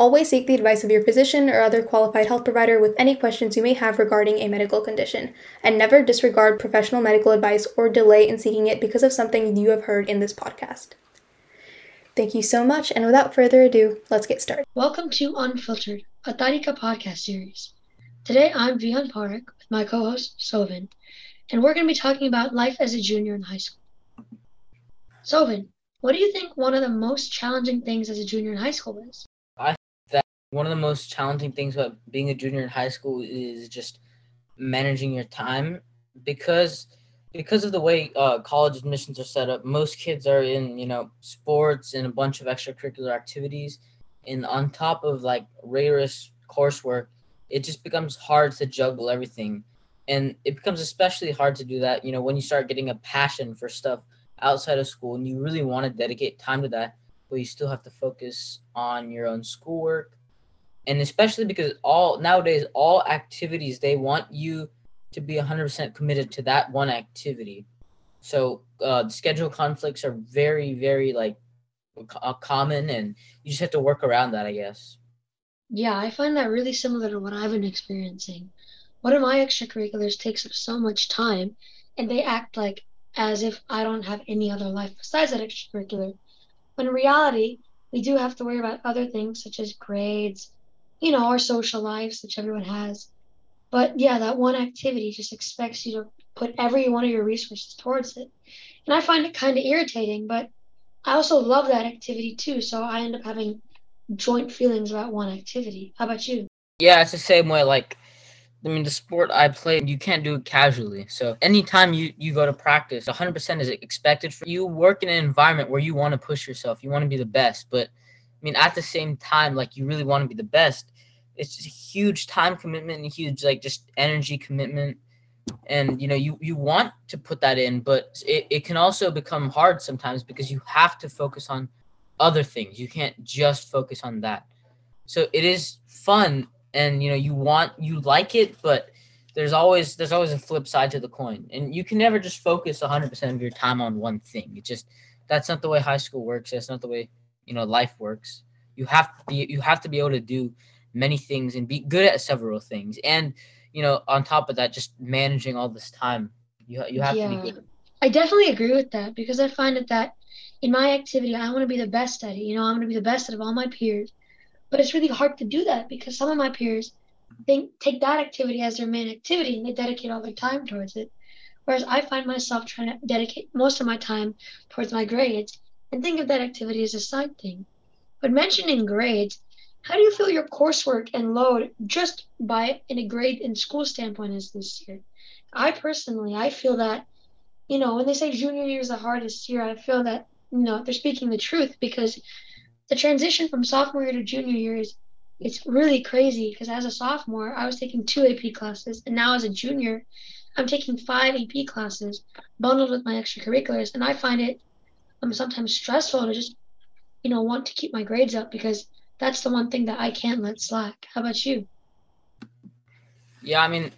Always seek the advice of your physician or other qualified health provider with any questions you may have regarding a medical condition, and never disregard professional medical advice or delay in seeking it because of something you have heard in this podcast. Thank you so much, and without further ado, let's get started. Welcome to Unfiltered, a Tarika podcast series. Today I'm Vihan Parekh with my co host, Sovin, and we're going to be talking about life as a junior in high school. Sovin, what do you think one of the most challenging things as a junior in high school is? One of the most challenging things about being a junior in high school is just managing your time because because of the way uh, college admissions are set up most kids are in you know sports and a bunch of extracurricular activities. And on top of like rigorous coursework it just becomes hard to juggle everything. And it becomes especially hard to do that you know when you start getting a passion for stuff outside of school and you really want to dedicate time to that but you still have to focus on your own schoolwork and especially because all nowadays all activities they want you to be 100% committed to that one activity. So uh, schedule conflicts are very very like uh, common and you just have to work around that i guess. Yeah i find that really similar to what i've been experiencing. One of my extracurriculars takes up so much time and they act like as if i don't have any other life besides that extracurricular. When in reality we do have to worry about other things such as grades you know, our social lives, which everyone has. But yeah, that one activity just expects you to put every one of your resources towards it. And I find it kind of irritating, but I also love that activity too. So I end up having joint feelings about one activity. How about you? Yeah, it's the same way. Like, I mean, the sport I play, you can't do it casually. So anytime you, you go to practice, 100% is expected for you. Work in an environment where you want to push yourself, you want to be the best. But I mean, at the same time, like you really want to be the best. It's just a huge time commitment and huge like just energy commitment. And you know, you you want to put that in, but it, it can also become hard sometimes because you have to focus on other things. You can't just focus on that. So it is fun and you know, you want you like it, but there's always there's always a flip side to the coin. And you can never just focus 100% of your time on one thing. It just that's not the way high school works. That's not the way you know life works you have to be you have to be able to do many things and be good at several things. And you know on top of that just managing all this time. You, you have yeah. to be good. I definitely agree with that because i find it that in my activity i want to be the best at it you know i'm going to be the best out of all my peers. But it's really hard to do that because some of my peers think take that activity as their main activity and they dedicate all their time towards it. Whereas i find myself trying to dedicate most of my time towards my grades. And think of that activity as a side thing. But mentioning grades, how do you feel your coursework and load just by in a grade and school standpoint is this year? I personally, I feel that, you know, when they say junior year is the hardest year, I feel that, you know, they're speaking the truth because the transition from sophomore year to junior year is it's really crazy because as a sophomore, I was taking two AP classes, and now as a junior, I'm taking five AP classes bundled with my extracurriculars, and I find it I'm sometimes stressful to just, you know, want to keep my grades up because that's the one thing that I can't let slack. How about you? Yeah, I mean,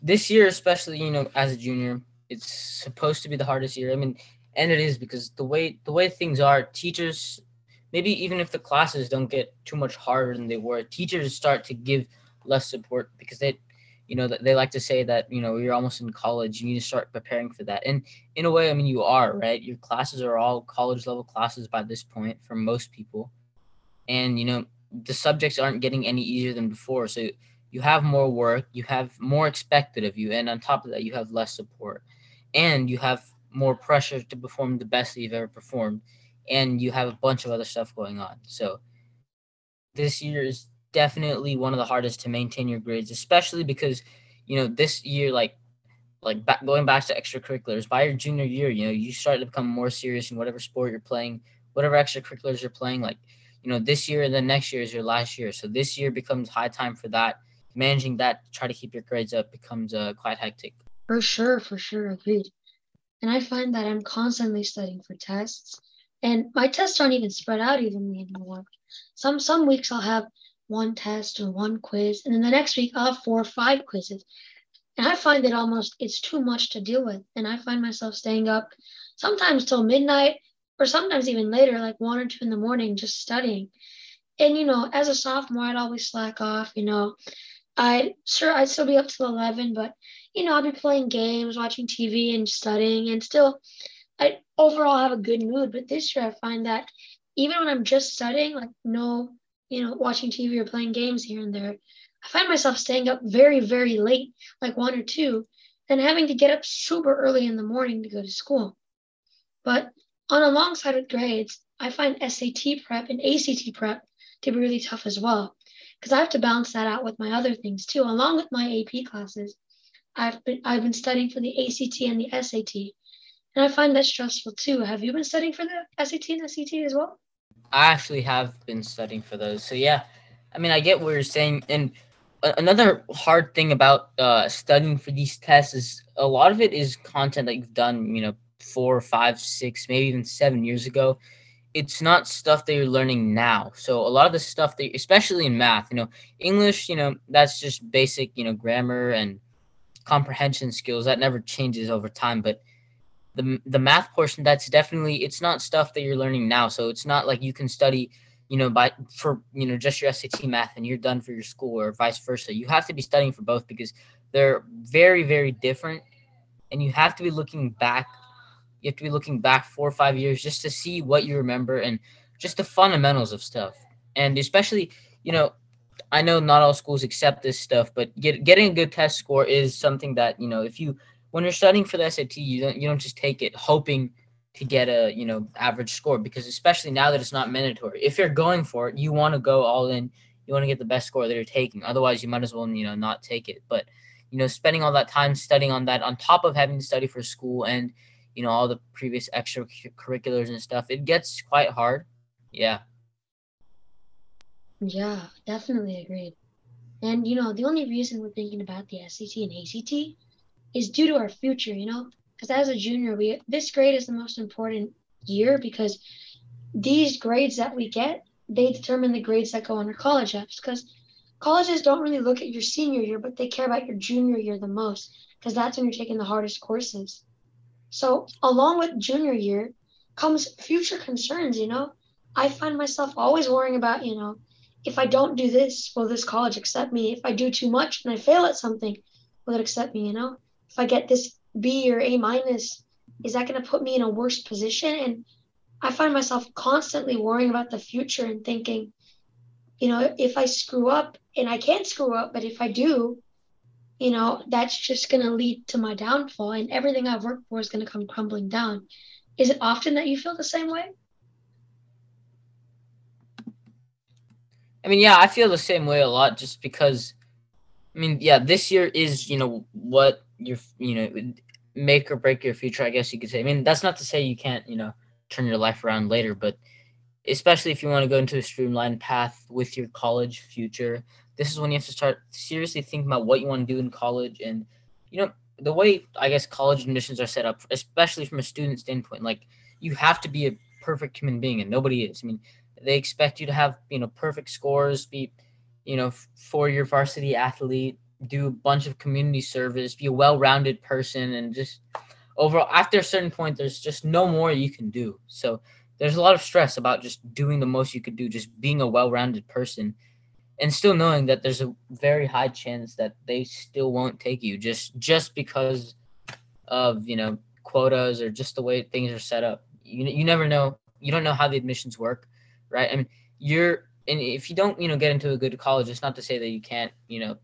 this year, especially, you know, as a junior, it's supposed to be the hardest year. I mean, and it is because the way the way things are, teachers, maybe even if the classes don't get too much harder than they were, teachers start to give less support because they you know they like to say that you know you're almost in college you need to start preparing for that and in a way i mean you are right your classes are all college level classes by this point for most people and you know the subjects aren't getting any easier than before so you have more work you have more expected of you and on top of that you have less support and you have more pressure to perform the best that you've ever performed and you have a bunch of other stuff going on so this year is definitely one of the hardest to maintain your grades, especially because you know this year, like like back, going back to extracurriculars, by your junior year, you know you start to become more serious in whatever sport you're playing, whatever extracurriculars you're playing. Like you know this year and then next year is your last year, so this year becomes high time for that. Managing that to try to keep your grades up becomes uh, quite hectic. For sure, for sure, agreed. And I find that I'm constantly studying for tests. And my tests aren't even spread out evenly anymore. Some some weeks I'll have one test or one quiz, and then the next week I'll have four or five quizzes. And I find that almost it's too much to deal with. And I find myself staying up sometimes till midnight or sometimes even later, like one or two in the morning, just studying. And you know, as a sophomore, I'd always slack off, you know. I sure I'd still be up till eleven, but you know, I'd be playing games, watching TV and studying and still I overall have a good mood. But this year I find that even when I'm just studying, like no, you know, watching TV or playing games here and there, I find myself staying up very, very late, like one or two, and having to get up super early in the morning to go to school. But on alongside with grades, I find SAT prep and ACT prep to be really tough as well, because I have to balance that out with my other things too, along with my AP classes. I've been I've been studying for the ACT and the SAT, and I find that stressful too. Have you been studying for the SAT and SAT as well? I actually have been studying for those. So yeah, I mean, I get what you're saying, and another hard thing about uh, studying for these tests is a lot of it is content that you've done, you know, four, five, six, maybe even seven years ago. It's not stuff that you're learning now. So a lot of the stuff that, especially in math, you know, English, you know, that's just basic, you know, grammar and comprehension skills that never changes over time. But the the math portion, that's definitely it's not stuff that you're learning now. So it's not like you can study you know, by for you know just your SAT math and you're done for your school or vice versa. You have to be studying for both because they're very very different, and you have to be looking back. You have to be looking back four or five years just to see what you remember and just the fundamentals of stuff. And especially, you know, I know not all schools accept this stuff, but get, getting a good test score is something that you know if you when you're studying for the SAT, you don't you don't just take it hoping to get a you know average score because especially now that it's not mandatory if you're going for it you want to go all in. You want to get the best score that you're taking. Otherwise you might as well you know not take it. But you know spending all that time studying on that on top of having to study for school and you know all the previous extracurriculars and stuff it gets quite hard. Yeah. Yeah definitely agreed. And you know the only reason we're thinking about the SAT and ACT is due to our future you know? Because as a junior, we this grade is the most important year because these grades that we get they determine the grades that go on our college apps. Because colleges don't really look at your senior year but they care about your junior year the most because that's when you're taking the hardest courses so along with junior year comes future concerns you know? I find myself always worrying about you know if i don't do this will this college accept me? If i do too much and i fail at something will it accept me you know? If i get this B or A minus, is that going to put me in a worse position? And I find myself constantly worrying about the future and thinking, you know, if I screw up and I can't screw up, but if I do, you know, that's just going to lead to my downfall and everything I've worked for is going to come crumbling down. Is it often that you feel the same way? I mean, yeah, I feel the same way a lot just because, I mean, yeah, this year is, you know, what you're, you know, make or break your future, I guess you could say. I mean, that's not to say you can't, you know, turn your life around later, but especially if you want to go into a streamlined path with your college future, this is when you have to start seriously thinking about what you want to do in college. And, you know, the way I guess college admissions are set up, especially from a student standpoint, like you have to be a perfect human being, and nobody is. I mean, they expect you to have, you know, perfect scores, be, you know, four year varsity athlete, do a bunch of community service, be a well-rounded person, and just overall, after a certain point, there's just no more you can do. So there's a lot of stress about just doing the most you could do, just being a well-rounded person, and still knowing that there's a very high chance that they still won't take you just just because of you know quotas or just the way things are set up. You you never know. You don't know how the admissions work, right? I mean, you're and if you don't you know get into a good college, it's not to say that you can't you know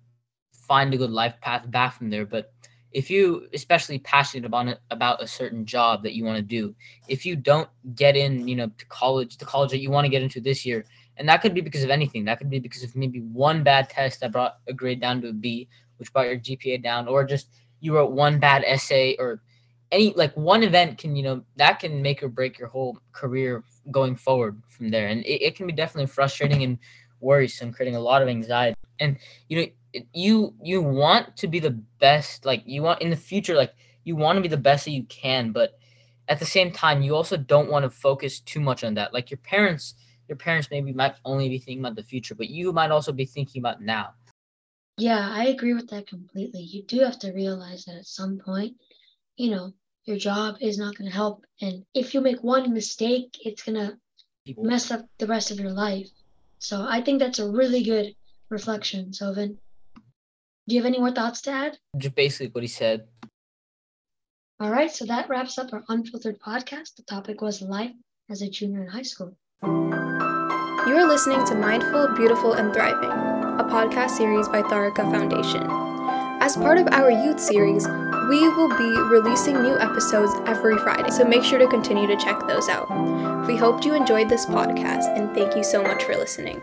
find a good life path back from there. But if you especially passionate about it, about a certain job that you want to do, if you don't get in, you know, to college, the college that you want to get into this year, and that could be because of anything. That could be because of maybe one bad test that brought a grade down to a B, which brought your GPA down, or just you wrote one bad essay or any like one event can you know that can make or break your whole career going forward from there and it, it can be definitely frustrating and worrisome creating a lot of anxiety and you know you you want to be the best like you want in the future like you want to be the best that you can, but at the same time, you also don't want to focus too much on that. Like your parents, your parents maybe might only be thinking about the future, but you might also be thinking about now. Yeah, I agree with that completely. You do have to realize that at some point, you know, your job is not going to help. And if you make one mistake, it's going to mess up the rest of your life. So I think that's a really good reflection, Sovin. Do you have any more thoughts to add? just basically what he said. All right, so that wraps up our unfiltered podcast. The topic was life as a junior in high school. You are listening to Mindful, Beautiful, and Thriving, a podcast series by Tharaka Foundation. As part of our youth series, we will be releasing new episodes every Friday, so make sure to continue to check those out. We hope you enjoyed this podcast, and thank you so much for listening.